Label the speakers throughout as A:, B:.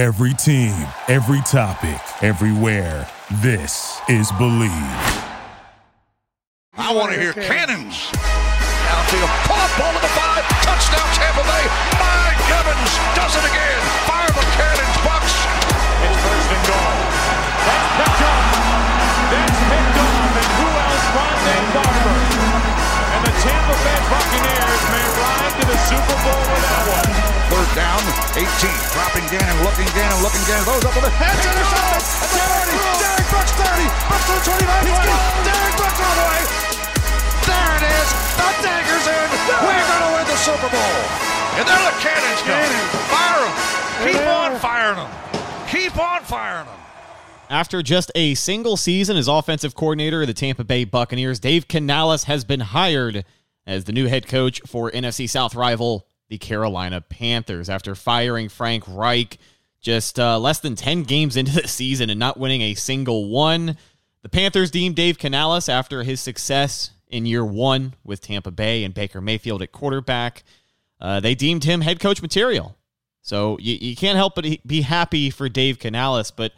A: Every team, every topic, everywhere. This is Believe.
B: I want to hear cannons. Outfield, pop ball to the five, touchdown Tampa Bay. Mike Evans does it again. Fire the cannons, Bucs.
C: It's first and goal. That's picked up. That's picked off. And who else? Rondé Barber. And the Tampa Bay Buccaneers may ride to the Super Bowl with that one.
B: Third down, 18. Dropping Gannon, looking Gannon, looking Gannon. Those up with the head. Intercepted. 30. Derrick Brooks 30. Brooks to the 25. 20. Derrick Brooks all the way. There it is. The dagger's in. We're going to win the Super Bowl. And there the cannons go. Fire them. Keep on firing them. Keep on firing them.
D: After just a single season as offensive coordinator of the Tampa Bay Buccaneers, Dave Canales has been hired as the new head coach for NFC South rival, the Carolina Panthers. After firing Frank Reich just uh, less than 10 games into the season and not winning a single one, the Panthers deemed Dave Canales after his success in year one with Tampa Bay and Baker Mayfield at quarterback. Uh, they deemed him head coach material. So you, you can't help but be happy for Dave Canales, but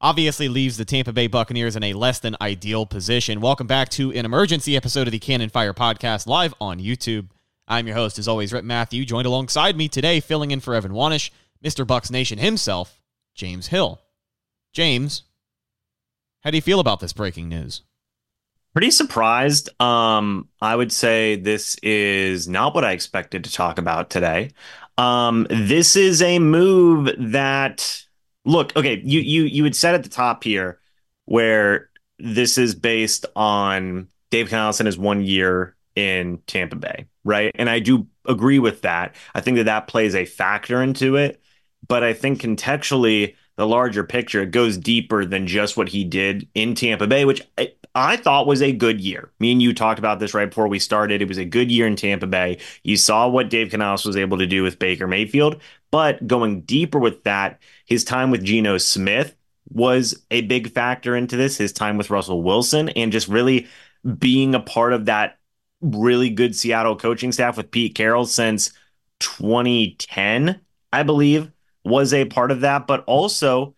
D: obviously leaves the Tampa Bay Buccaneers in a less than ideal position. Welcome back to an emergency episode of the Cannon Fire Podcast live on YouTube. I'm your host, as always, Rip Matthew, joined alongside me today, filling in for Evan Wanish, Mr. Bucs Nation himself, James Hill. James, how do you feel about this breaking news?
E: Pretty surprised. Um, I would say this is not what I expected to talk about today. Um, this is a move that look, okay, you you you had said at the top here where this is based on Dave Canales is one year in Tampa Bay, right? And I do agree with that. I think that that plays a factor into it, but I think contextually the larger picture it goes deeper than just what he did in Tampa Bay, which I, I thought was a good year. Me and you talked about this right before we started. It was a good year in Tampa Bay. You saw what Dave Canales was able to do with Baker Mayfield, but going deeper with that, his time with Geno Smith was a big factor into this. His time with Russell Wilson and just really being a part of that really good Seattle coaching staff with Pete Carroll since 2010, I believe, was a part of that. But also,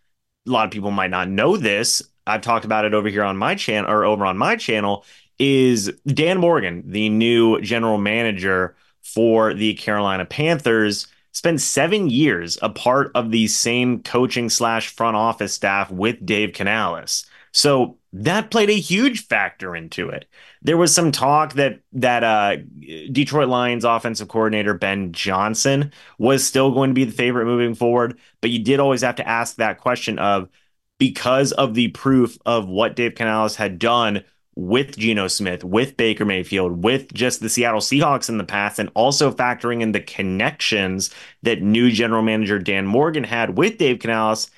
E: a lot of people might not know this. I've talked about it over here on my channel or over on my channel. Is Dan Morgan, the new general manager for the Carolina Panthers, spent seven years a part of the same coaching slash front office staff with Dave Canales. So that played a huge factor into it. There was some talk that that uh, Detroit Lions offensive coordinator Ben Johnson was still going to be the favorite moving forward, but you did always have to ask that question of because of the proof of what Dave Canales had done with Geno Smith, with Baker Mayfield, with just the Seattle Seahawks in the past, and also factoring in the connections that new general manager Dan Morgan had with Dave Canales.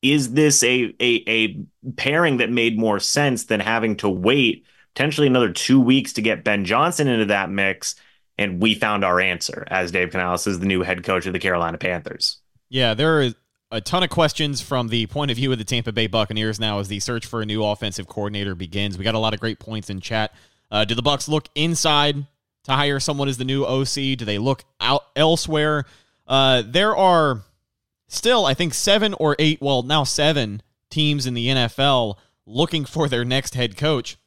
E: Is this a, a, a pairing that made more sense than having to wait potentially another two weeks to get Ben Johnson into that mix? And we found our answer as Dave Canales is the new head coach of the Carolina Panthers.
D: Yeah, there is a ton of questions from the point of view of the Tampa Bay Buccaneers now as the search for a new offensive coordinator begins. We got a lot of great points in chat. Uh, do the Bucs look inside to hire someone as the new OC? Do they look out elsewhere? Uh, there are still, I think, seven or eight, well, now seven teams in the NFL looking for their next head coach,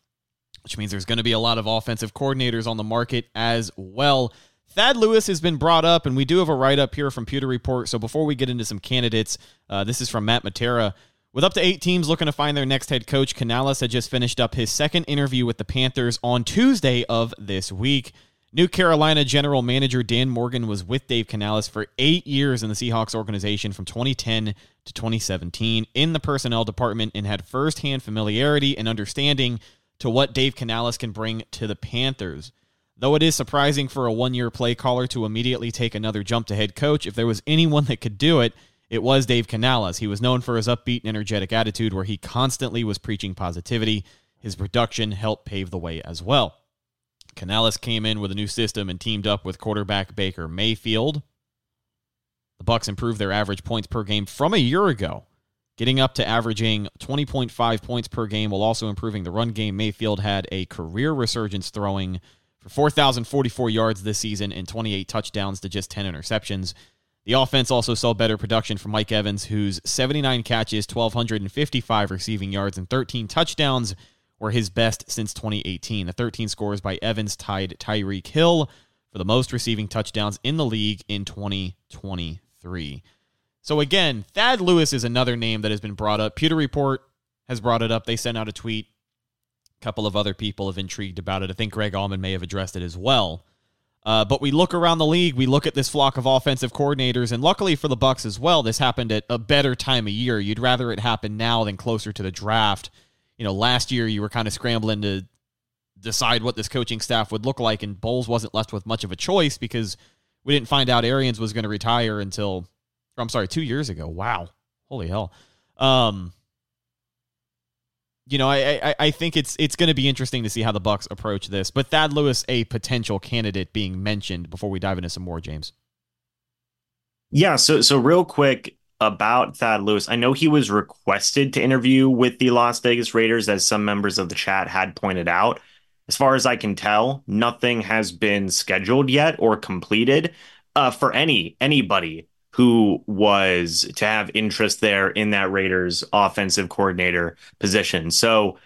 D: which means there's going to be a lot of offensive coordinators on the market as well. Thad Lewis has been brought up, and we do have a write up here from Pewter Report. So before we get into some candidates, uh, this is from Matt Matera. With up to eight teams looking to find their next head coach, Canales had just finished up his second interview with the Panthers on Tuesday of this week. New Carolina general manager Dan Morgan was with Dave Canales for eight years in the Seahawks organization from 2010 to 2017 in the personnel department and had firsthand familiarity and understanding to what Dave Canales can bring to the Panthers. Though it is surprising for a one year play caller to immediately take another jump to head coach, if there was anyone that could do it, it was Dave Canales. He was known for his upbeat and energetic attitude where he constantly was preaching positivity. His production helped pave the way as well. Canales came in with a new system and teamed up with quarterback Baker Mayfield. The Bucs improved their average points per game from a year ago, getting up to averaging 20.5 points per game while also improving the run game. Mayfield had a career resurgence throwing for 4,044 yards this season and 28 touchdowns to just 10 interceptions. The offense also saw better production from Mike Evans, whose 79 catches, 1,255 receiving yards, and 13 touchdowns were his best since 2018. The 13 scores by Evans tied Tyreek Hill for the most receiving touchdowns in the league in 2023. So again, Thad Lewis is another name that has been brought up. Pewter Report has brought it up. They sent out a tweet. Couple of other people have intrigued about it. I think Greg Auman may have addressed it as well. Uh, but we look around the league, we look at this flock of offensive coordinators, and luckily for the Bucs as well, this happened at a better time of year. You'd rather it happen now than closer to the draft. You know, last year you were kind of scrambling to decide what this coaching staff would look like, and Bowles wasn't left with much of a choice because we didn't find out Arians was going to retire until, I'm sorry, two years ago. Wow, holy hell. Um, you know, I, I, I think it's it's going to be interesting to see how the Bucs approach this. But Thad Lewis, a potential candidate being mentioned before we dive into some more, James.
E: Yeah. So so real quick about Thad Lewis, I know he was requested to interview with the Las Vegas Raiders, as some members of the chat had pointed out. As far as I can tell, nothing has been scheduled yet or completed uh, for any anybody who was to have interest there in that Raiders offensive coordinator position. So,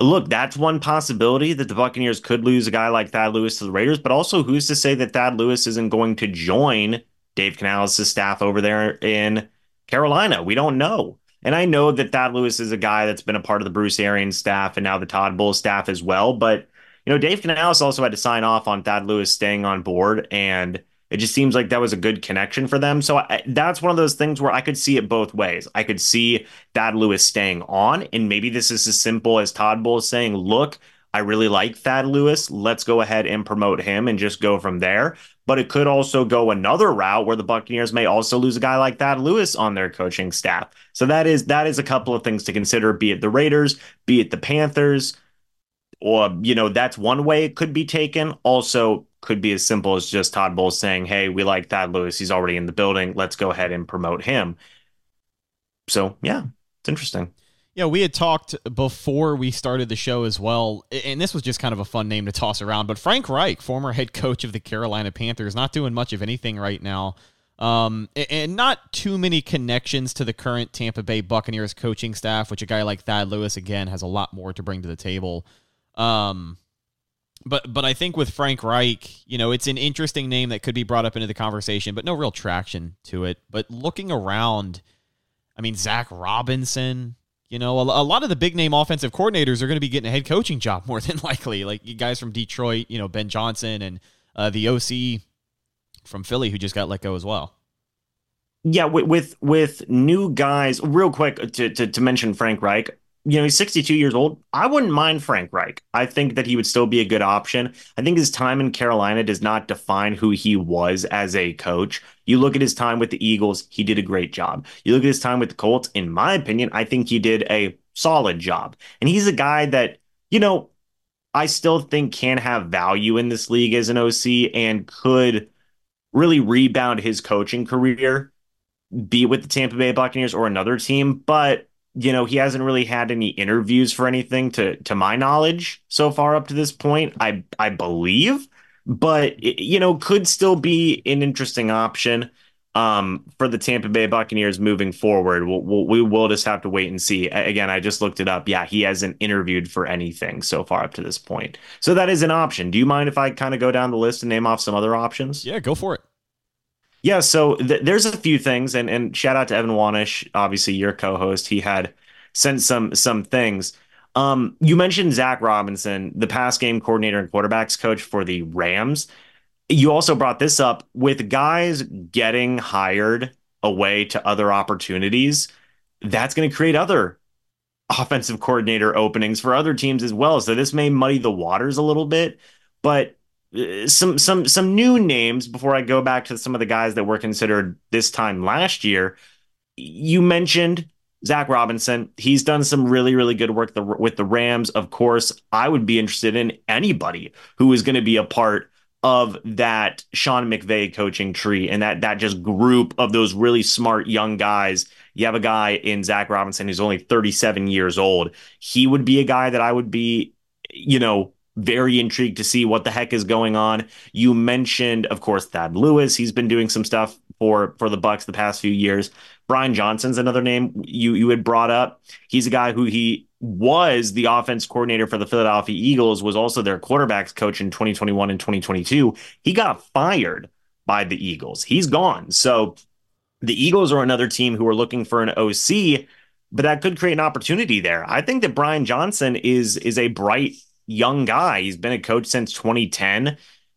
E: look, that's one possibility that the Buccaneers could lose a guy like Thad Lewis to the Raiders, but also who's to say that Thad Lewis isn't going to join Dave Canales' staff over there in Carolina? We don't know. And I know that Thad Lewis is a guy that's been a part of the Bruce Arians staff and now the Todd Bowles staff as well. But, you know, Dave Canales also had to sign off on Thad Lewis staying on board. And it just seems like that was a good connection for them. So I, that's one of those things where I could see it both ways. I could see Thad Lewis staying on, and maybe this is as simple as Todd Bowles saying, "Look, I really like Thad Lewis. Let's go ahead and promote him and just go from there." But it could also go another route where the Buccaneers may also lose a guy like Thad Lewis on their coaching staff. So that is that is a couple of things to consider. Be it the Raiders, be it the Panthers or you know that's one way it could be taken also could be as simple as just todd bowles saying hey we like thad lewis. He's already in the building. Let's go ahead and promote him. So yeah it's interesting.
D: Yeah we had talked before we started the show as well and this was just kind of a fun name to toss around but frank reich former head coach of the carolina panthers not doing much of anything right now. Um, and not too many connections to the current Tampa Bay Buccaneers coaching staff, which a guy like Thad Lewis again has a lot more to bring to the table. Um, but but I think with Frank Reich, you know, it's an interesting name that could be brought up into the conversation, but no real traction to it. But looking around, I mean, Zac Robinson, you know, a, a lot of the big name offensive coordinators are going to be getting a head coaching job more than likely. Like you guys from Detroit, you know, Ben Johnson and uh, the OC from Philly who just got let go as well.
E: Yeah, with with, new guys, real quick to, to to mention Frank Reich you know, he's 62 years old. I wouldn't mind Frank Reich. I think that he would still be a good option. I think his time in Carolina does not define who he was as a coach. You look at his time with the Eagles, he did a great job. You look at his time with the Colts, in my opinion, I think he did a solid job. And he's a guy that, you know, I still think can have value in this league as an OC and could really rebound his coaching career, be with the Tampa Bay Buccaneers or another team. But you know, he hasn't really had any interviews for anything to to my knowledge so far up to this point. I I believe, but you know, could still be an interesting option um, for the Tampa Bay Buccaneers moving forward. We'll, we'll, we will just have to wait and see. Again, I just looked it up. Yeah, he hasn't interviewed for anything so far up to this point. So that is an option. Do you mind if I kind of go down the list and name off some other options?
D: Yeah, go for it.
E: Yeah, so th- there's a few things, and and shout out to Evan Wanish, obviously your co-host. He had sent some some things. Um, you mentioned Zac Robinson, the pass game coordinator and quarterbacks coach for the Rams. You also brought this up with guys getting hired away to other opportunities. That's going to create other offensive coordinator openings for other teams as well. So this may muddy the waters a little bit, but Uh, some some some new names before I go back to some of the guys that were considered this time last year. You mentioned Zac Robinson. He's done some really really good work the, with the Rams. Of course, I would be interested in anybody who is going to be a part of that Sean McVay coaching tree and that that just group of those really smart young guys. You have a guy in Zac Robinson who's only 37 years old. He would be a guy that I would be, you know, very intrigued to see what the heck is going on. You mentioned, of course, Thad Lewis. He's been doing some stuff for for the Bucs the past few years. Brian Johnson's another name you you had brought up. He's a guy who he was the offense coordinator for the Philadelphia Eagles, was also their quarterbacks coach in 2021 and 2022. He got fired by the Eagles. He's gone. So the Eagles are another team who are looking for an OC, but that could create an opportunity there. I think that Brian Johnson is is a bright young guy. He's been a coach since 2010,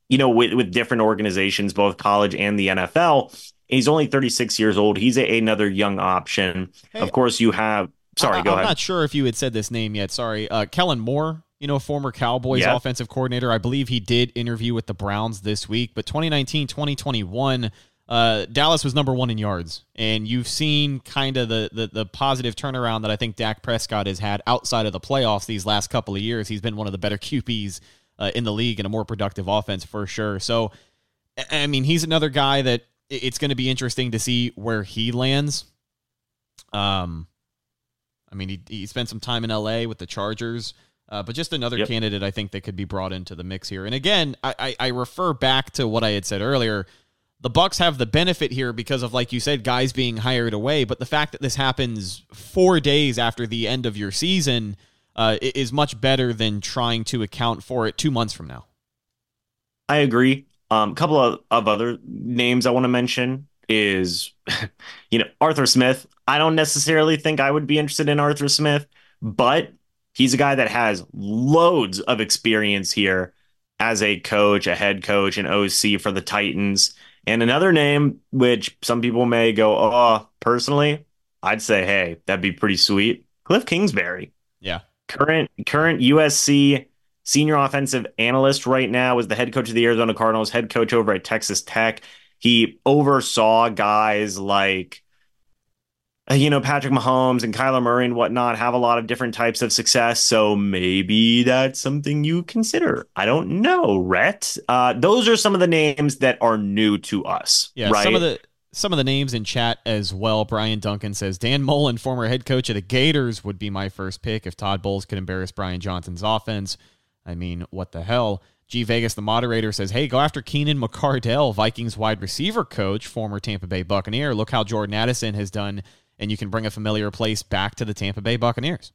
E: you know, with, with different organizations, both college and the NFL. He's only 36 years old. He's a, another young option. Hey, of course, you have. Sorry,
D: I,
E: go
D: I'm
E: ahead.
D: not sure if you had said this name yet. Sorry. Uh, Kellen Moore, you know, former Cowboys yep. offensive coordinator. I believe he did interview with the Browns this week, but 2019, 2021 uh, Dallas was number one in yards, and you've seen kind of the, the, the positive turnaround that I think Dak Prescott has had outside of the playoffs these last couple of years. He's been one of the better QBs uh, in the league and a more productive offense for sure. So, I mean, he's another guy that it's going to be interesting to see where he lands. Um, I mean, he he spent some time in LA with the Chargers. Uh, but just another yep. candidate I think that could be brought into the mix here. And again, I, I, I refer back to what I had said earlier the Bucs have the benefit here because of like you said guys being hired away but the fact that this happens 4 days after the end of your season uh, is much better than trying to account for it 2 months from now.
E: I agree. A um, couple of, of other names I want to mention is you know Arthur Smith. I don't necessarily think I would be interested in Arthur Smith, but he's a guy that has loads of experience here as a coach, a head coach, an OC for the Titans. And another name, which some people may go, oh, personally, I'd say, hey, that'd be pretty sweet. Cliff Kingsbury.
D: Yeah.
E: Current current USC senior offensive analyst right now is the head coach of the Arizona Cardinals, head coach over at Texas Tech. He oversaw guys like you know, Patrick Mahomes and Kyler Murray and whatnot have a lot of different types of success. So maybe that's something you consider. I don't know, Rhett. Uh, those are some of the names that are new to us.
D: Yeah,
E: right?
D: some of the some of the names in chat as well. Brian Duncan says Dan Mullen, former head coach of the Gators, would be my first pick if Todd Bowles could embarrass Brian Johnson's offense. I mean, what the hell? G Vegas, the moderator, says, Hey, go after Keenan McCardell, Vikings wide receiver coach, former Tampa Bay Buccaneer. Look how Jordan Addison has done and you can bring a familiar place back to the Tampa Bay Buccaneers.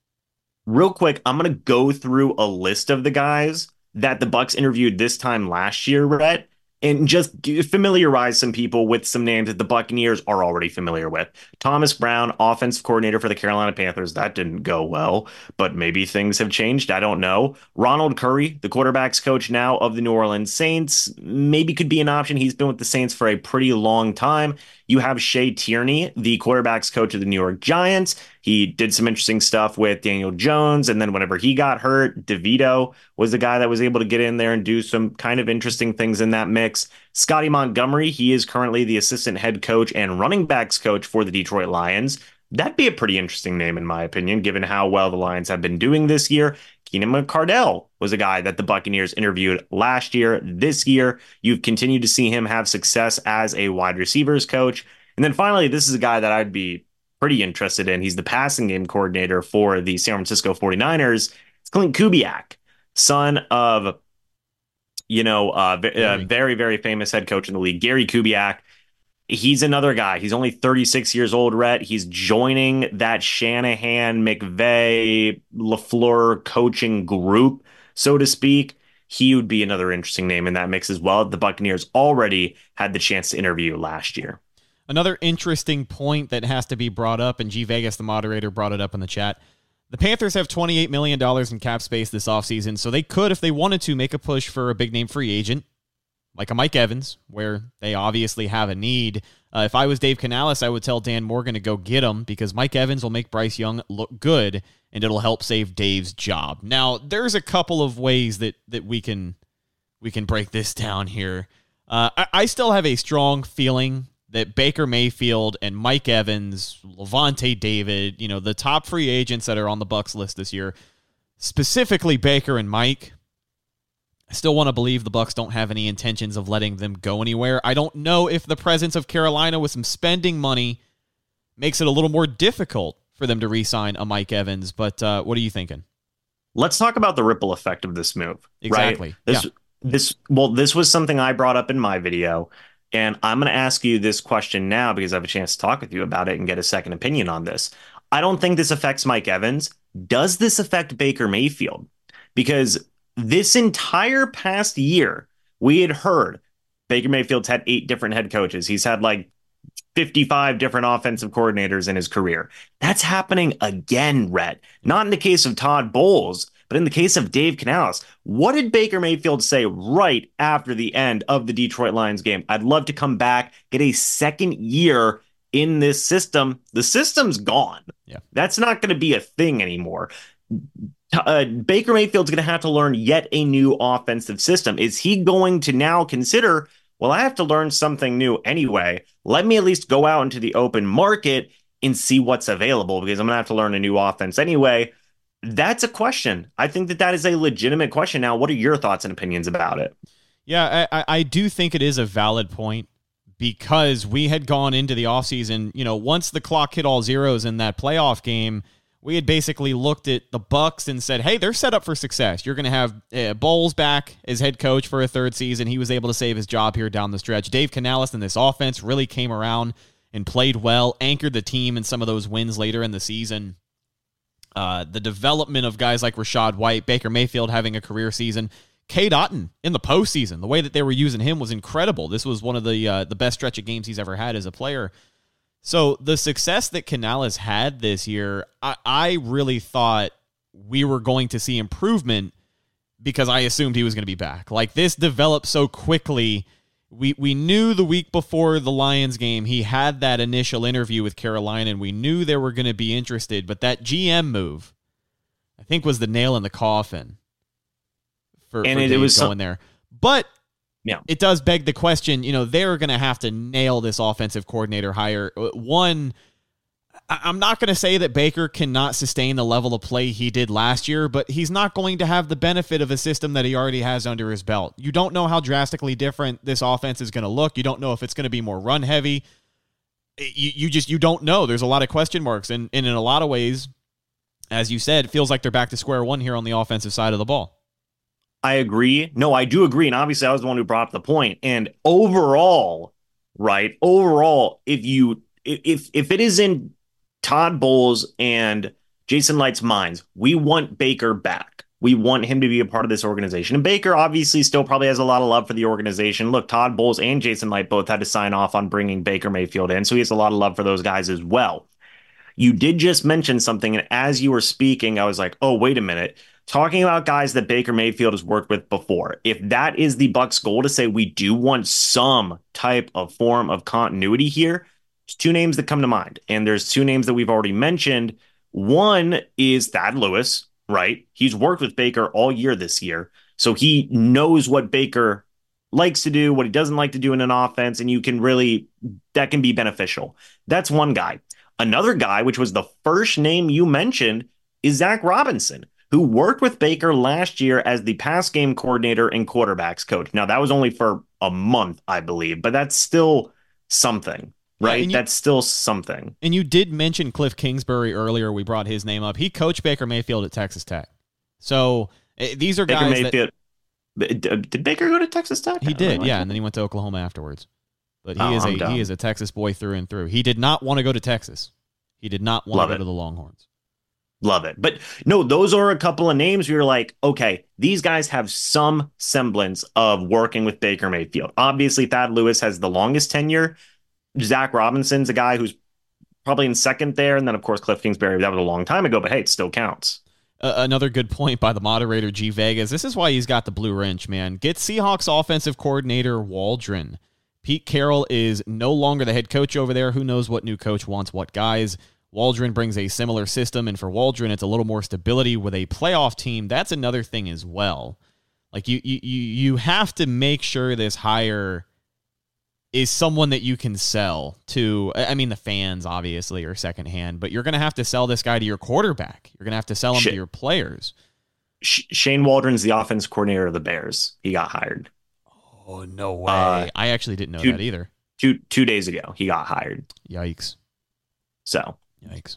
E: Real quick, I'm going to go through a list of the guys that the Bucs interviewed this time last year, Rhett, and just familiarize some people with some names that the Buccaneers are already familiar with. Thomas Brown, offensive coordinator for the Carolina Panthers. That didn't go well, but maybe things have changed. I don't know. Ronald Curry, the quarterbacks coach now of the New Orleans Saints, maybe could be an option. He's been with the Saints for a pretty long time. You have Shea Tierney, the quarterbacks coach of the New York Giants. He did some interesting stuff with Daniel Jones. And then whenever he got hurt, DeVito was the guy that was able to get in there and do some kind of interesting things in that mix. Scotty Montgomery, he is currently the assistant head coach and running backs coach for the Detroit Lions. That'd be a pretty interesting name, in my opinion, given how well the Lions have been doing this year. Keenan McCardell was a guy that the Buccaneers interviewed last year. This year, you've continued to see him have success as a wide receivers coach. And then finally, this is a guy that I'd be pretty interested in. He's the passing game coordinator for the San Francisco 49ers. It's Clint Kubiak, son of, you know, uh, a very, very famous head coach in the league, Gary Kubiak he's another guy. He's only 36 years old, Rhett. He's joining that Shanahan, McVay, LaFleur coaching group, so to speak. He would be another interesting name in that mix as well. The Buccaneers already had the chance to interview last year.
D: Another interesting point that has to be brought up, and G Vegas, the moderator, brought it up in the chat. The Panthers have $28 million in cap space this offseason, so they could, if they wanted to, make a push for a big name free agent like a Mike Evans, where they obviously have a need. Uh, if I was Dave Canales, I would tell Dan Morgan to go get him because Mike Evans will make Bryce Young look good and it'll help save Dave's job. Now, there's a couple of ways that that we can we can break this down here. Uh, I, I still have a strong feeling that Baker Mayfield and Mike Evans, Lavonte David, you know, the top free agents that are on the Bucs list this year, specifically Baker and Mike, I still want to believe the Bucs don't have any intentions of letting them go anywhere. I don't know if the presence of Carolina with some spending money makes it a little more difficult for them to re-sign a Mike Evans. But uh, what are you thinking?
E: Let's talk about the ripple effect of this move.
D: Exactly. Right?
E: This
D: yeah.
E: this well, this was something I brought up in my video. And I'm going to ask you this question now because I have a chance to talk with you about it and get a second opinion on this. I don't think this affects Mike Evans. Does this affect Baker Mayfield? Because this entire past year, we had heard Baker Mayfield's had eight different head coaches. He's had like 55 different offensive coordinators in his career. That's happening again, Rhett. Not in the case of Todd Bowles, but in the case of Dave Canales. What did Baker Mayfield say right after the end of the Detroit Lions game? I'd love to come back, get a second year in this system. The system's gone.
D: Yeah.
E: That's not going to be a thing anymore. Uh, Baker Mayfield's going to have to learn yet a new offensive system. Is he going to now consider, well, I have to learn something new anyway. Let me at least go out into the open market and see what's available because I'm going to have to learn a new offense anyway. That's a question. I think that that is a legitimate question. Now, what are your thoughts and opinions about it?
D: Yeah, I, I do think it is a valid point because we had gone into the offseason, you know, once the clock hit all zeros in that playoff game, we had basically looked at the Bucs and said, "Hey, they're set up for success. You're going to have uh, Bowles back as head coach for a third season. He was able to save his job here down the stretch. Dave Canales and this offense really came around and played well, anchored the team in some of those wins later in the season. Uh, the development of guys like Rachaad White, Baker Mayfield having a career season, Cade Otton in the postseason. The way that they were using him was incredible. This was one of the uh, the best stretch of games he's ever had as a player. So the success that Canales had this year, I, I really thought we were going to see improvement because I assumed he was going to be back. Like this developed so quickly. We we knew the week before the Lions game he had that initial interview with Carolina and we knew they were going to be interested, but that GM move I think was the nail in the coffin for,
E: And
D: for
E: it- it was
D: going
E: some-
D: there. But
E: Yeah.
D: it does beg the question. You know, they're going to have to nail this offensive coordinator hire. Uh, One, I'm not going to say that Baker cannot sustain the level of play he did last year, but he's not going to have the benefit of a system that he already has under his belt. You don't know how drastically different this offense is going to look. You don't know if it's going to be more run heavy. You, you just you don't know. There's a lot of question marks, and, and in a lot of ways, as you said, it feels like they're back to square one here on the offensive side of the ball.
E: I agree. No, I do agree. And obviously, I was the one who brought up the point. And overall, right? Overall, if you if if it is in Todd Bowles and Jason Licht's minds, we want Baker back. We want him to be a part of this organization. And Baker obviously still probably has a lot of love for the organization. Look, Todd Bowles and Jason Licht both had to sign off on bringing Baker Mayfield in. So he has a lot of love for those guys as well. You did just mention something. And as you were speaking, I was like, oh, wait a minute talking about guys that Baker Mayfield has worked with before. If that is the Bucs goal to say we do want some type of form of continuity here, two names that come to mind. And there's two names that we've already mentioned. One is Thad Lewis, right? He's worked with Baker all year this year. So he knows what Baker likes to do, what he doesn't like to do in an offense, and you can really that can be beneficial. That's one guy. Another guy, which was the first name you mentioned, is Zac Robinson who worked with Baker last year as the pass game coordinator and quarterbacks coach. Now, that was only for a month, I believe, but that's still something, right?
D: and you-
E: that's still something.
D: And you did mention Cliff Kingsbury earlier. We brought his name up. He coached Baker Mayfield at Texas Tech. So eh, these are
E: Baker
D: guys
E: Mayfield. Did did Baker go to Texas Tech?
D: he did, yeah, and then he went to Oklahoma afterwards. But he
E: Oh,
D: is
E: I'm
D: a
E: dumb.
D: he is a Texas boy through and through. He did not want to go to Texas. He did not want
E: Love
D: to go
E: it.
D: to the Longhorns.
E: Love it. But no, those are a couple of names you're like, okay, these guys have some semblance of working with Baker Mayfield. Obviously, Thad Lewis has the longest tenure. Zac Robinson's a guy who's probably in second there. And then, of course, Cliff Kingsbury, that was a long time ago, but hey, it still counts.
D: Uh, another good point by the moderator G Vegas. This is why he's got the blue wrench, man. Get Seahawks offensive coordinator Waldron. Pete Carroll is no longer the head coach over there. Who knows what new coach wants what guys? Waldron brings a similar system, and for Waldron, it's a little more stability with a playoff team. That's another thing as well. Like you, you, you, have to make sure this hire is someone that you can sell to. I I mean, the fans obviously are secondhand, but you're going to have to sell this guy to your quarterback. You're going to have to sell him
E: Shit.
D: to your players.
E: Sh- Shane Waldron's the offense coordinator of the Bears. He got hired
D: Oh no way!
E: Uh,
D: I actually didn't know
E: dude-
D: that either.
E: two two days ago. He got hired.
D: Yikes!
E: So
D: Yikes!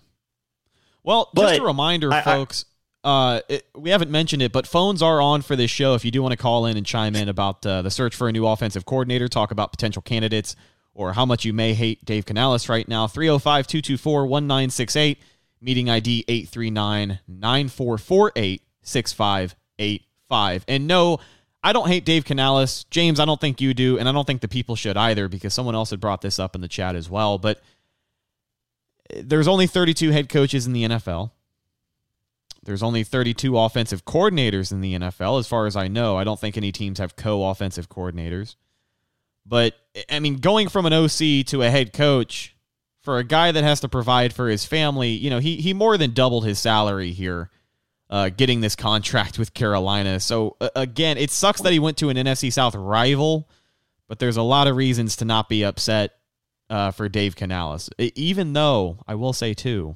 D: Well,
E: But
D: just a reminder,
E: I- I-
D: folks. Uh, it, we haven't mentioned it, but phones are on for this show. If you do want to call in and chime in about uh, the search for a new offensive coordinator, talk about potential candidates, or how much you may hate Dave Canales right now, 305 224 1968, meeting ID 839 9448 6585. And no, I don't hate Dave Canales. James, I don't think you do, and I don't think the people should either because someone else had brought this up in the chat as well. But there's only 32 head coaches in the NFL. There's only 32 offensive coordinators in the NFL, as far as I know. I don't think any teams have co offensive coordinators. But, I mean, going from an OC to a head coach for a guy that has to provide for his family, you know, he, he more than doubled his salary here uh, getting this contract with Carolina. So uh, again, it sucks that he went to an NFC South rival, but there's a lot of reasons to not be upset uh, for Dave Canales. Even though I will say too,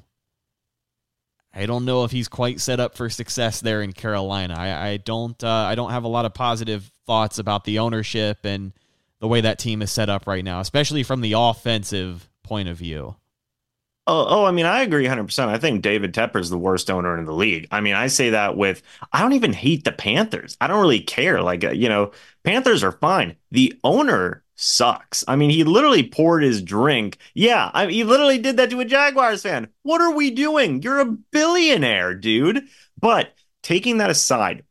D: I don't know if he's quite set up for success there in Carolina. I, I don't uh, I don't have a lot of positive thoughts about the ownership and the way that team is set up right now, especially from the offensive point of view.
E: Oh, oh, I mean, I agree 100%. I think David Tepper is the worst owner in the league. I mean, I say that with, I don't even hate the Panthers. I don't really care. Like, uh, you know, Panthers are fine. The owner sucks. I mean, he literally poured his drink. Yeah, I he literally did that to a Jaguars fan. What are we doing? You're a billionaire, dude. But taking that aside,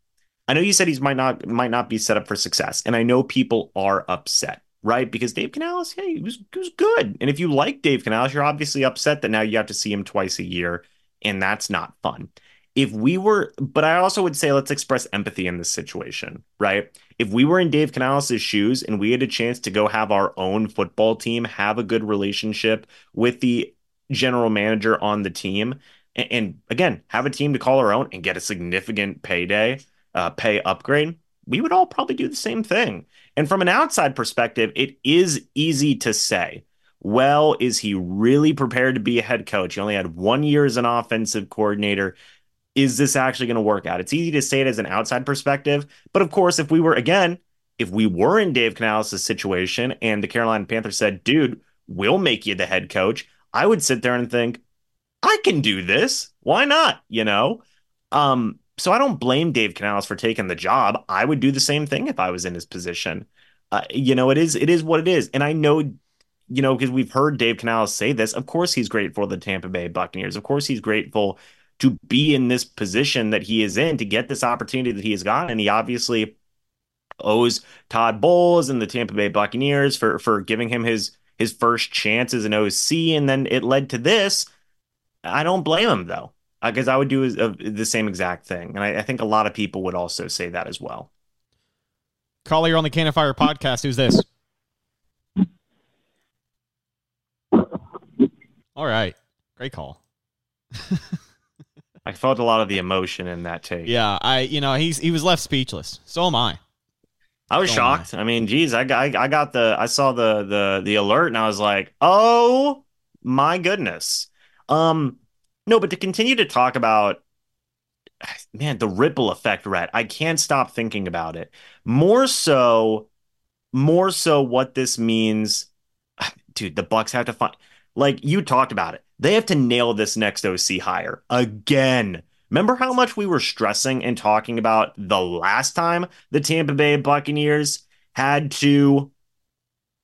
E: I know you said he's might not might not be set up for success, and I know people are upset right? Because Dave Canales, yeah, he was, he was good. And if you like Dave Canales, you're obviously upset that now you have to see him twice a year, and that's not fun. If we were, but I also would say let's express empathy in this situation, right? If we were in Dave Canales' shoes and we had a chance to go have our own football team, have a good relationship with the general manager on the team, and, and again, have a team to call our own and get a significant payday, uh, pay upgrade, we would all probably do the same thing. And from an outside perspective, it is easy to say, well, is he really prepared to be a head coach? He only had one year as an offensive coordinator. Is this actually going to work out? It's easy to say it as an outside perspective. But of course, if we were, again, if we were in Dave Canales' situation and the Carolina Panthers said, dude, we'll make you the head coach, I would sit there and think, I can do this. Why not? You know? Um, so I don't blame Dave Canales for taking the job. I would do the same thing if I was in his position. Uh, you know, it is it is what it is, and I know, you know, because we've heard Dave Canales say this. Of course, he's grateful for the Tampa Bay Buccaneers. Of course, he's grateful to be in this position that he is in to get this opportunity that he has gotten, and he obviously owes Todd Bowles and the Tampa Bay Buccaneers for for giving him his his first chance as an OC, and then it led to this. I don't blame him though because uh, I would do the same exact thing, and I, I, think a lot of people would also say that as well.
D: Caller, you're on the Cannon Fire podcast. Who's this? All right, great call.
E: I felt a lot of the emotion in that take.
D: Yeah, I you know he's he was left speechless. So am I.
E: I was so shocked. I. I. mean, geez, I got I got the I saw the the the alert and I was like, oh my goodness. Um, no, but to continue to talk about man, the ripple effect, Rhett, I can't stop thinking about it. More so, more so what this means. Dude, the Bucs have to find like you talked about it. They have to nail this next OC hire again. Remember how much we were stressing and talking about the last time the Tampa Bay Buccaneers had to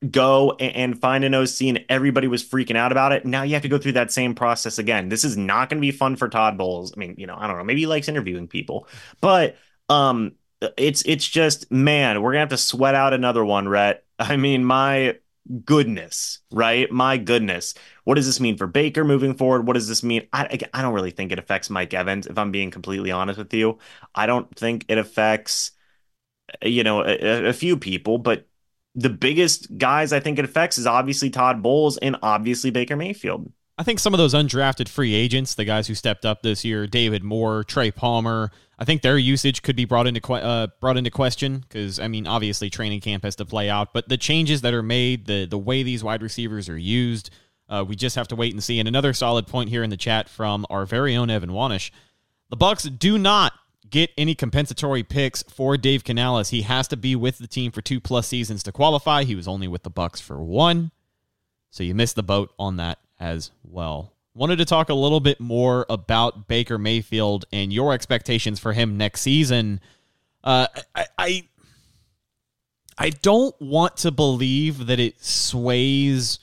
E: go and find an OC and everybody was freaking out about it. Now you have to go through that same process again. This is not going to be fun for Todd Bowles. I mean, you know, I don't know. Maybe he likes interviewing people, but um, it's it's just man, we're gonna have to sweat out another one, Rhett. I mean, my goodness, right? My goodness. What does this mean for Baker moving forward? What does this mean? I I don't really think it affects Mike Evans. If I'm being completely honest with you, I don't think it affects you know a, a few people, but the biggest guys I think it affects is obviously Todd Bowles and obviously Baker Mayfield.
D: I think some of those undrafted free agents, the guys who stepped up this year, David Moore, Trey Palmer, I think their usage could be brought into uh, brought into question because I mean, obviously training camp has to play out, but the changes that are made, the the way these wide receivers are used, uh, we just have to wait and see. And another solid point here in the chat from our very own Evan Wanish: the Bucs do not get any compensatory picks for Dave Canales. He has to be with the team for two plus seasons to qualify. He was only with the Bucs for one. So you missed the boat on that as well. wanted to talk a little bit more about Baker Mayfield and your expectations for him next season. Uh, I, I I don't want to believe that it sways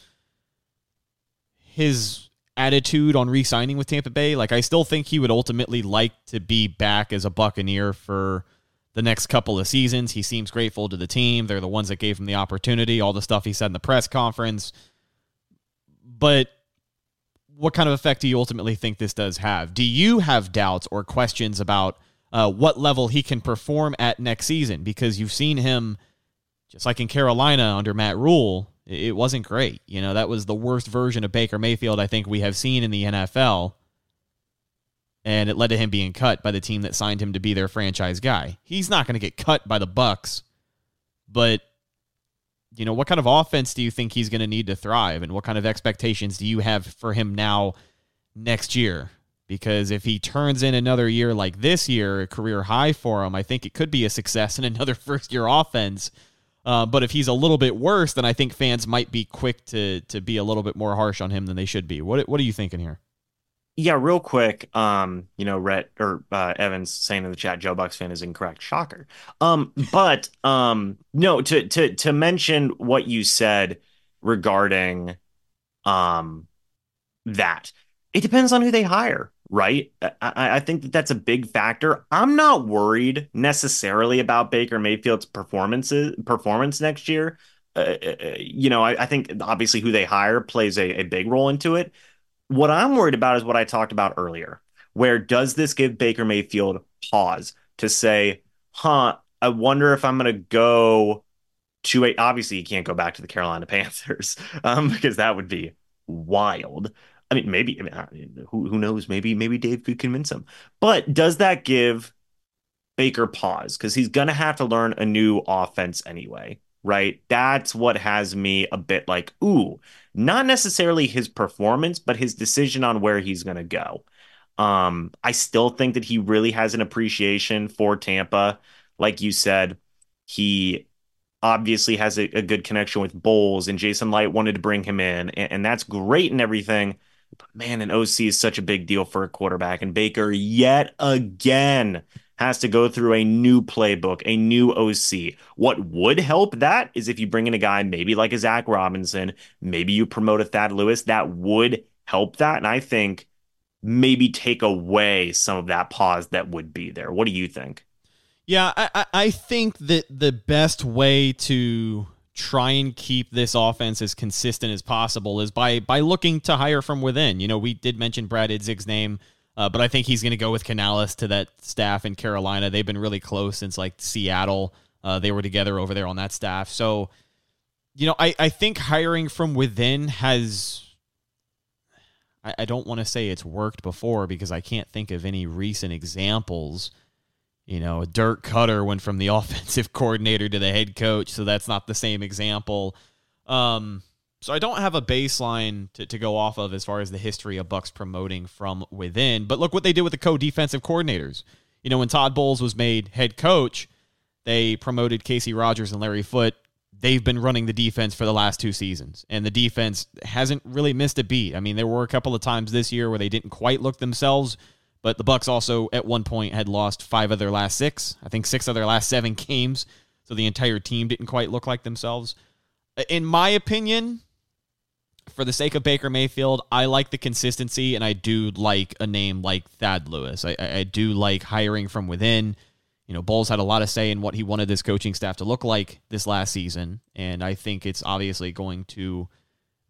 D: his attitude on re-signing with Tampa Bay. Like I still think he would ultimately like to be back as a Buccaneer for the next couple of seasons. He seems grateful to the team. They're the ones that gave him the opportunity, all the stuff he said in the press conference. But what kind of effect do you ultimately think this does have? Do you have doubts or questions about uh, what level he can perform at next season? Because you've seen him, just like in Carolina under Matt Rhule, it wasn't great. You know, that was the worst version of Baker Mayfield I think we have seen in the NFL and it led to him being cut by the team that signed him to be their franchise guy. He's not going to get cut by the Bucs, but you know, what kind of offense do you think he's going to need to thrive and what kind of expectations do you have for him now next year? Because if he turns in another year like this year, a career high for him, I think it could be a success in another first year offense. Uh, but if he's a little bit worse, then I think fans might be quick to to be a little bit more harsh on him than they should be. What what are you thinking here?
E: Yeah, real quick. Um, you know, Rhett or uh, Evans saying in the chat, Joe Bucs fan is incorrect. Shocker. Um, but um, no, to to to mention what you said regarding um that it depends on who they hire, right? I, I think that that's a big factor. I'm not worried necessarily about Baker Mayfield's performances performance next year. Uh, uh, uh you know, I, I, think obviously who they hire plays a, a big role into it. What I'm worried about is what I talked about earlier, where does this give Baker Mayfield pause to say, huh, I wonder if I'm going to go to a, obviously, you can't go back to the Carolina Panthers um, because that would be wild. I mean, maybe, I mean, who, who knows? Maybe, maybe Dave could convince him. But does that give Baker pause? Because he's going to have to learn a new offense anyway right? That's what has me a bit like, ooh, not necessarily his performance, but his decision on where he's going to go. Um, I still think that he really has an appreciation for Tampa. Like you said, he obviously has a, a good connection with Bowles, and Jason Licht wanted to bring him in, and, and that's great and everything. But man, an OC is such a big deal for a quarterback, and Baker yet again has to go through a new playbook, a new OC. What would help that is if you bring in a guy maybe like a Zac Robinson, maybe you promote a Thad Lewis, that would help that. And I think maybe take away some of that pause that would be there. What do you think?
D: Yeah, I, I think that the best way to try and keep this offense as consistent as possible is by by looking to hire from within. You know, we did mention Brad Idzik's name uh, but I think he's going to go with Canales to that staff in Carolina. They've been really close since like Seattle. Uh, they were together over there on that staff. So, you know, I, I think hiring from within has. I, I don't want to say it's worked before because I can't think of any recent examples. You know, Dirk Koetter went from the offensive coordinator to the head coach, so that's not the same example. Um, so I don't have a baseline to, to go off of as far as the history of Bucs promoting from within. But look what they did with the co-defensive coordinators. You know, when Todd Bowles was made head coach, they promoted Kacy Rodgers and Larry Foote. They've been running the defense for the last two seasons, and the defense hasn't really missed a beat. I mean, there were a couple of times this year where they didn't quite look themselves, but the Bucs also at one point had lost five of their last six. I think six of their last seven games. So the entire team didn't quite look like themselves. In my opinion, for the sake of Baker Mayfield, I like the consistency, and I do like a name like Thad Lewis. I, I do like hiring from within. You know, Bowles had a lot of say in what he wanted this coaching staff to look like this last season, and I think it's obviously going to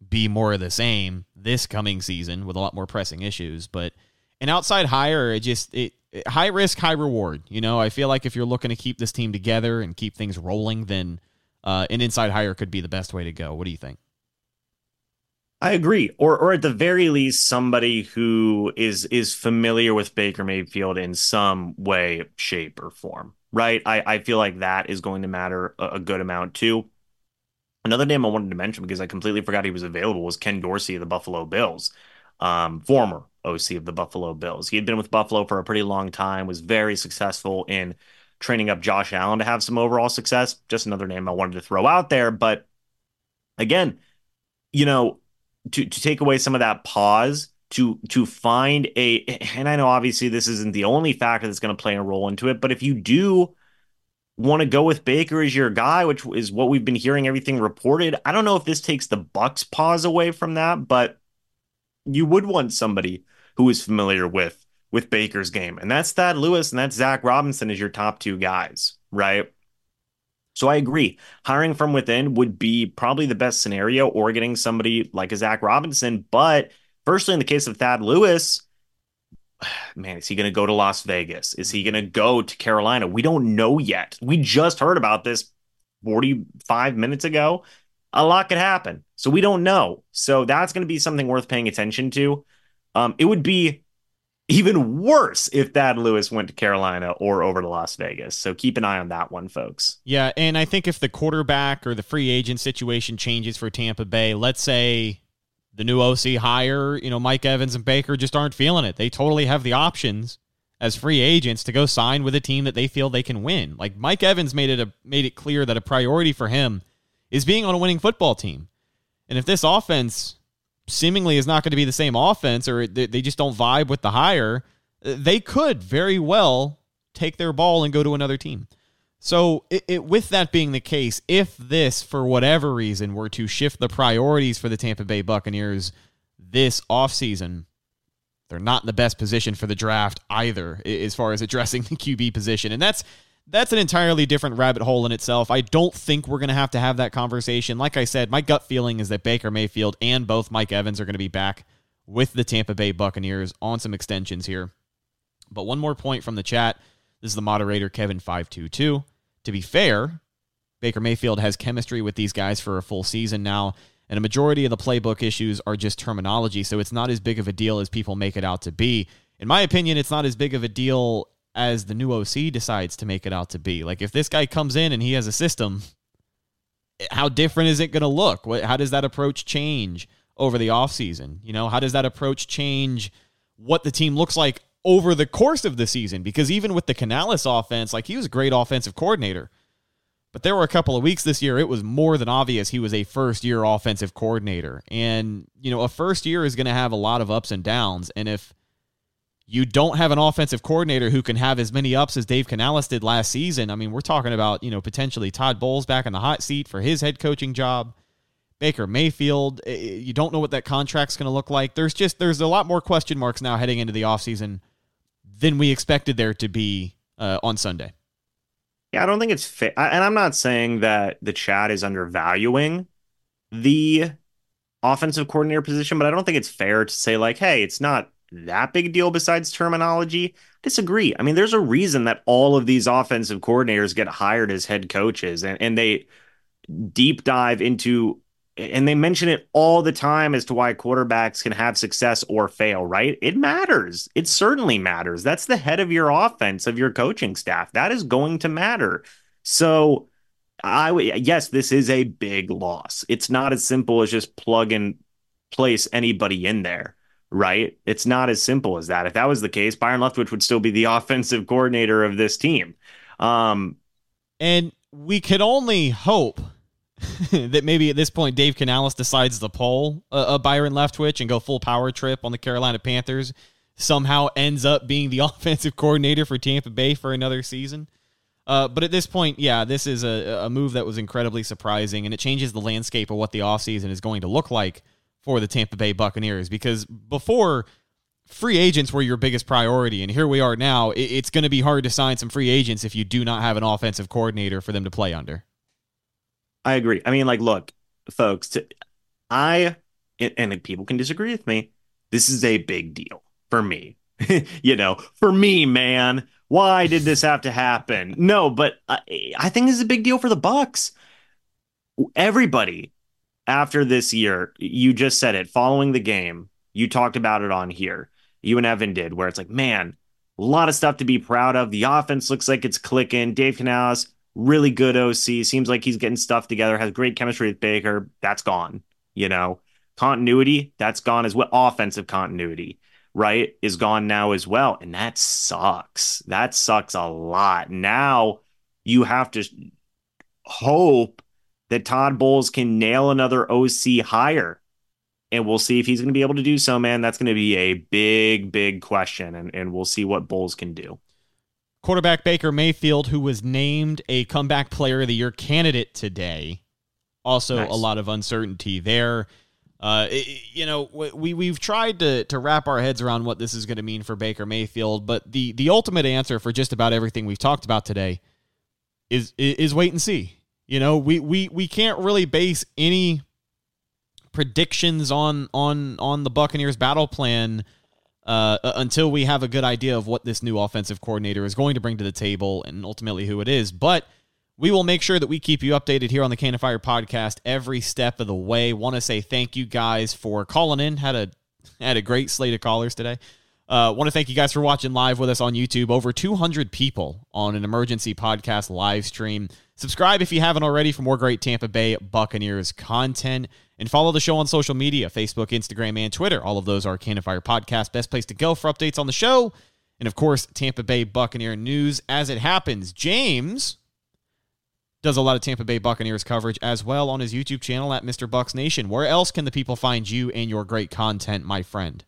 D: be more of the same this coming season with a lot more pressing issues. But an outside hire, it just it, it high risk, high reward. You know, I feel like if you're looking to keep this team together and keep things rolling, then uh, an inside hire could be the best way to go. What do you think?
E: I agree, or or at the very least, somebody who is is familiar with Baker Mayfield in some way, shape, or form. Right? I I feel like that is going to matter a, a good amount too. Another name I wanted to mention because I completely forgot he was available was Ken Dorsey of the Buffalo Bills, um, former OC of the Buffalo Bills. He had been with Buffalo for a pretty long time, was very successful in training up Josh Allen to have some overall success. Just another name I wanted to throw out there, but again, you know to to take away some of that pause, to to find a and I know obviously this isn't the only factor that's going to play a role into it, but if you do want to go with Baker as your guy, which is what we've been hearing everything reported, I don't know if this takes the Bucs pause away from that, but you would want somebody who is familiar with with Baker's game. And that's Thad Lewis and that's Zac Robinson as your top two guys, right? So I agree. Hiring from within would be probably the best scenario or getting somebody like a Zac Robinson. But firstly, in the case of Thad Lewis, man, is he going to go to Las Vegas? Is he going to go to Carolina? We don't know yet. We just heard about this 45 minutes ago. A lot could happen. So we don't know. So that's going to be something worth paying attention to. Um, it would be even worse if Thad Lewis went to Carolina or over to Las Vegas. So keep an eye on that one, folks.
D: Yeah, and I think if the quarterback or the free agent situation changes for Tampa Bay, let's say the new OC hire, you know, Mike Evans and Baker just aren't feeling it. They totally have the options as free agents to go sign with a team that they feel they can win. Like Mike Evans made it a, made it clear that a priority for him is being on a winning football team. And if this offense seemingly is not going to be the same offense or they just don't vibe with the hire, they could very well take their ball and go to another team. So, it, it, with that being the case, if this, for whatever reason, were to shift the priorities for the Tampa Bay Buccaneers this offseason, they're not in the best position for the draft either, as far as addressing the QB position. And that's that's an entirely different rabbit hole in itself. I don't think we're going to have to have that conversation. Like I said, my gut feeling is that Baker Mayfield and both Mike Evans are going to be back with the Tampa Bay Buccaneers on some extensions here. But one more point from the chat. This is the moderator, Kevin522. To be fair, Baker Mayfield has chemistry with these guys for a full season now, and a majority of the playbook issues are just terminology, so it's not as big of a deal as people make it out to be. In my opinion, it's not as big of a deal as the new OC decides to make it out to be. Like if this guy comes in and he has a system, how different is it going to look? What, how does that approach change over the offseason? You know, how does that approach change what the team looks like over the course of the season? Because even with the Canales offense, like he was a great offensive coordinator. But there were a couple of weeks this year, it was more than obvious he was a first year offensive coordinator. And, you know, a first year is going to have a lot of ups and downs. And if you don't have an offensive coordinator who can have as many ups as Dave Canales did last season. I mean, we're talking about, you know, potentially Todd Bowles back in the hot seat for his head coaching job. Baker Mayfield, eh, eh, you don't know what that contract's going to look like. There's just there's a lot more question marks now heading into the offseason than we expected there to be uh, on Sunday.
E: Yeah, I don't think it's fair. And I'm not saying that the chat is undervaluing the offensive coordinator position, but I don't think it's fair to say like, hey, it's not that big deal besides terminology? Disagree. I mean, there's a reason that all of these offensive coordinators get hired as head coaches and, and they deep dive into and they mention it all the time as to why quarterbacks can have success or fail, right? It matters. It certainly matters. That's the head of your offense, of your coaching staff. That is going to matter. So, I yes, this is a big loss. It's not as simple as just plug and place anybody in there right? It's not as simple as that. If that was the case, Byron Leftwich would still be the offensive coordinator of this team. Um,
D: and we could only hope that maybe at this point Dave Canales decides to pull a, a Byron Leftwich and go full power trip on the Carolina Panthers. Somehow ends up being the offensive coordinator for Tampa Bay for another season. Uh, but at this point, yeah, this is a, a move that was incredibly surprising, and it changes the landscape of what the offseason is going to look like for the Tampa Bay Buccaneers because before free agents were your biggest priority and here we are now it's going to be hard to sign some free agents if you do not have an offensive coordinator for them to play under.
E: I agree. I mean like look folks i and people can disagree with me this is a big deal for me. You know for me man why did this have to happen? No but I, I think this is a big deal for the Bucs everybody after this year, you just said it following the game. You talked about it on here. You and Evan did, where it's like, man, a lot of stuff to be proud of. The offense looks like it's clicking. Dave Canales, really good OC. Seems like he's getting stuff together, has great chemistry with Baker. That's gone. You know, continuity, that's gone as well. Offensive continuity, right, is gone now as well. And that sucks. That sucks a lot. Now you have to hope that Todd Bowles can nail another OC hire and we'll see if he's going to be able to do so, man. That's going to be a big, big question, and, and we'll see what Bowles can do.
D: Quarterback Baker Mayfield, who was named a comeback player of the year candidate today, also nice. a lot of uncertainty there. Uh, it, you know, we we've tried to to wrap our heads around what this is going to mean for Baker Mayfield, but the the ultimate answer for just about everything we've talked about today is is wait and see. You know, we we we can't really base any predictions on on on the Buccaneers battle plan uh, until we have a good idea of what this new offensive coordinator is going to bring to the table and ultimately who it is. But we will make sure that we keep you updated here on the Cannon Fire podcast every step of the way. Want to say thank you guys for calling in. Had a had a great slate of callers today. Uh, want to thank you guys for watching live with us on YouTube. Over 200 people on an emergency podcast live stream. Subscribe if you haven't already for more great Tampa Bay Buccaneers content. And follow the show on social media Facebook, Instagram, and Twitter. All of those are Cannon Fire Podcast. Best place to go for updates on the show. And of course, Tampa Bay Buccaneer news as it happens. James does a lot of Tampa Bay Buccaneers coverage as well on his YouTube channel at Mr. Bucs Nation. Where else can the people find you and your great content, my friend?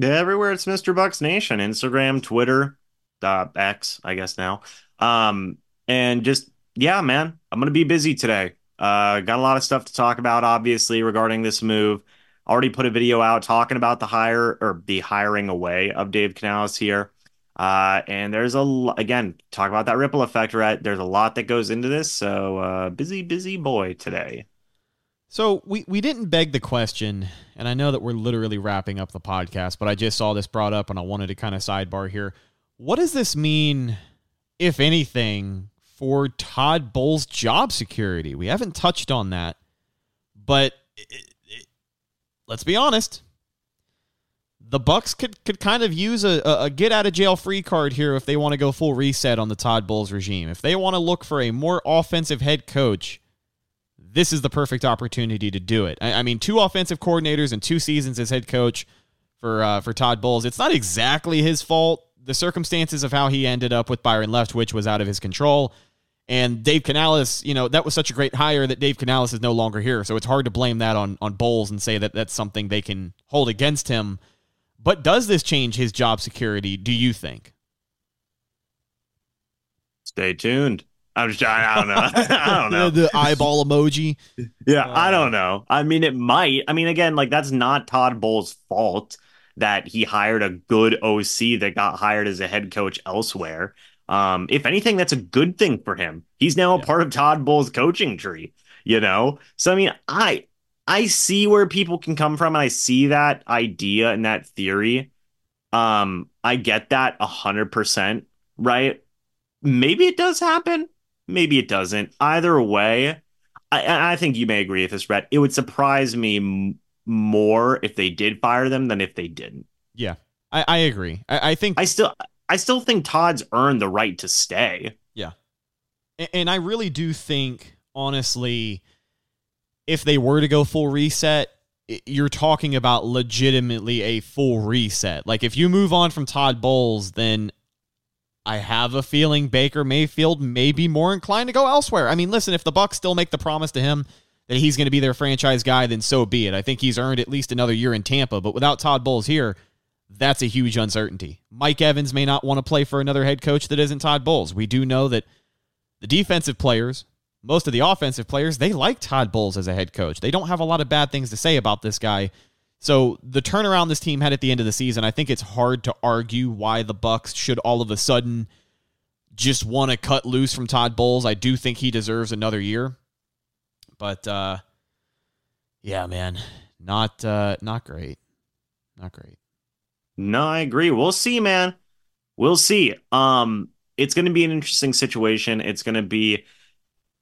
E: Everywhere it's Mr. Bucs Nation, Instagram, Twitter, uh, X, I guess now. Um, and just yeah, man, I'm gonna be busy today. Uh, got a lot of stuff to talk about, obviously, regarding this move. Already put a video out talking about the hire or the hiring away of Dave Canales here. Uh, and there's a again talk about that ripple effect, right? There's a lot that goes into this. So uh, busy, busy boy today.
D: So we we didn't beg the question, and I know that we're literally wrapping up the podcast, but I just saw this brought up, and I wanted to kind of sidebar here. What does this mean, if anything, for Todd Bowles' job security? We haven't touched on that, but it, it, let's be honest the Bucs could could kind of use a, a get out of jail free card here if they want to go full reset on the Todd Bowles regime. If they want to look for a more offensive head coach, this is the perfect opportunity to do it. I, I mean, two offensive coordinators and two seasons as head coach for uh, for Todd Bowles. It's not exactly his fault. The circumstances of how he ended up with Byron Leftwich was out of his control. And Dave Canales, you know, that was such a great hire that Dave Canales is no longer here. So it's hard to blame that on on Bowles and say that that's something they can hold against him. But does this change his job security, do you think?
E: Stay tuned. I'm just I don't know. I don't know.
D: the eyeball emoji.
E: Yeah, uh, I don't know. I mean it might. I mean again, like that's not Todd Bowles' fault that he hired a good OC that got hired as a head coach elsewhere. Um, if anything, that's a good thing for him. He's now a part of Todd Bowles' coaching tree, you know? So I mean, I I see where people can come from and I see that idea and that theory. Um, I get that a hundred percent, right? Maybe it does happen, maybe it doesn't. Either way, I, I think you may agree with this, Brett. It would surprise me m- more if they did fire them than if they didn't.
D: Yeah, I, I agree. I, I think
E: I still I still think Todd's earned the right to stay.
D: Yeah, and, and I really do think, honestly if they were to go full reset, you're talking about legitimately a full reset. Like if you move on from Todd Bowles, then I have a feeling Baker Mayfield may be more inclined to go elsewhere. I mean, listen, if the Bucs still make the promise to him that he's going to be their franchise guy, then so be it. I think he's earned at least another year in Tampa, but without Todd Bowles here, that's a huge uncertainty. Mike Evans may not want to play for another head coach that isn't Todd Bowles. We do know that the defensive players most of the offensive players, they like Todd Bowles as a head coach. They don't have a lot of bad things to say about this guy. So the turnaround this team had at the end of the season, I think it's hard to argue why the Bucs should all of a sudden just want to cut loose from Todd Bowles. I do think he deserves another year. But uh yeah, man, not uh not great. Not great.
E: No, I agree. We'll see, man. We'll see. Um it's going to be an interesting situation. It's going to be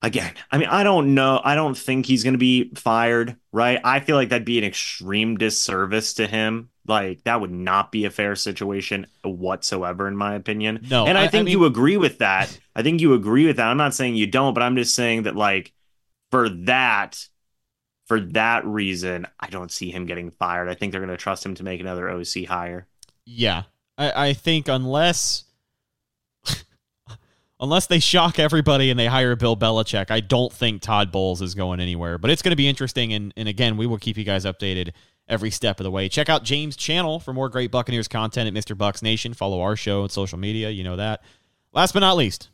E: again, I mean, I don't know. I don't think he's going to be fired, right? I feel like that'd be an extreme disservice to him. Like that would not be a fair situation whatsoever, in my opinion.
D: No,
E: and I, I think I mean, you agree with that. I think you agree with that. I'm not saying you don't, but I'm just saying that, like, for that, for that reason, I don't see him getting fired. I think they're going to trust him to make another OC hire.
D: Yeah, I, I think unless unless they shock everybody and they hire Bill Belichick, I don't think Todd Bowles is going anywhere. But it's going to be interesting. And, and again, we will keep you guys updated every step of the way. Check out James' channel for more great Buccaneers content at Mr. Bucs Nation. Follow our show on social media. You know that. Last but not least,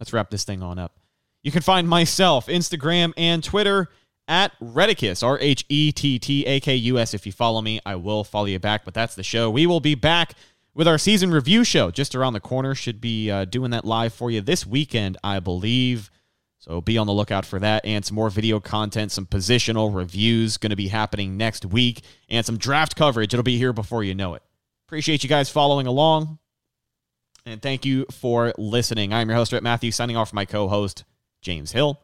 D: let's wrap this thing on up. You can find myself, Instagram, and Twitter at Rhettakus, R H E T T A K U S. If you follow me, I will follow you back, but that's the show. We will be back with our season review show just around the corner. Should be uh, doing that live for you this weekend, I believe. So be on the lookout for that and some more video content, some positional reviews going to be happening next week, and some draft coverage. It'll be here before you know it. Appreciate you guys following along. And thank you for listening. I'm your host, Rhett Matthews, signing off for my co host, James Hill.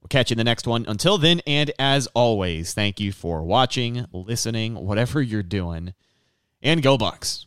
D: We'll catch you in the next one. Until then, and as always, thank you for watching, listening, whatever you're doing, and go Bucs.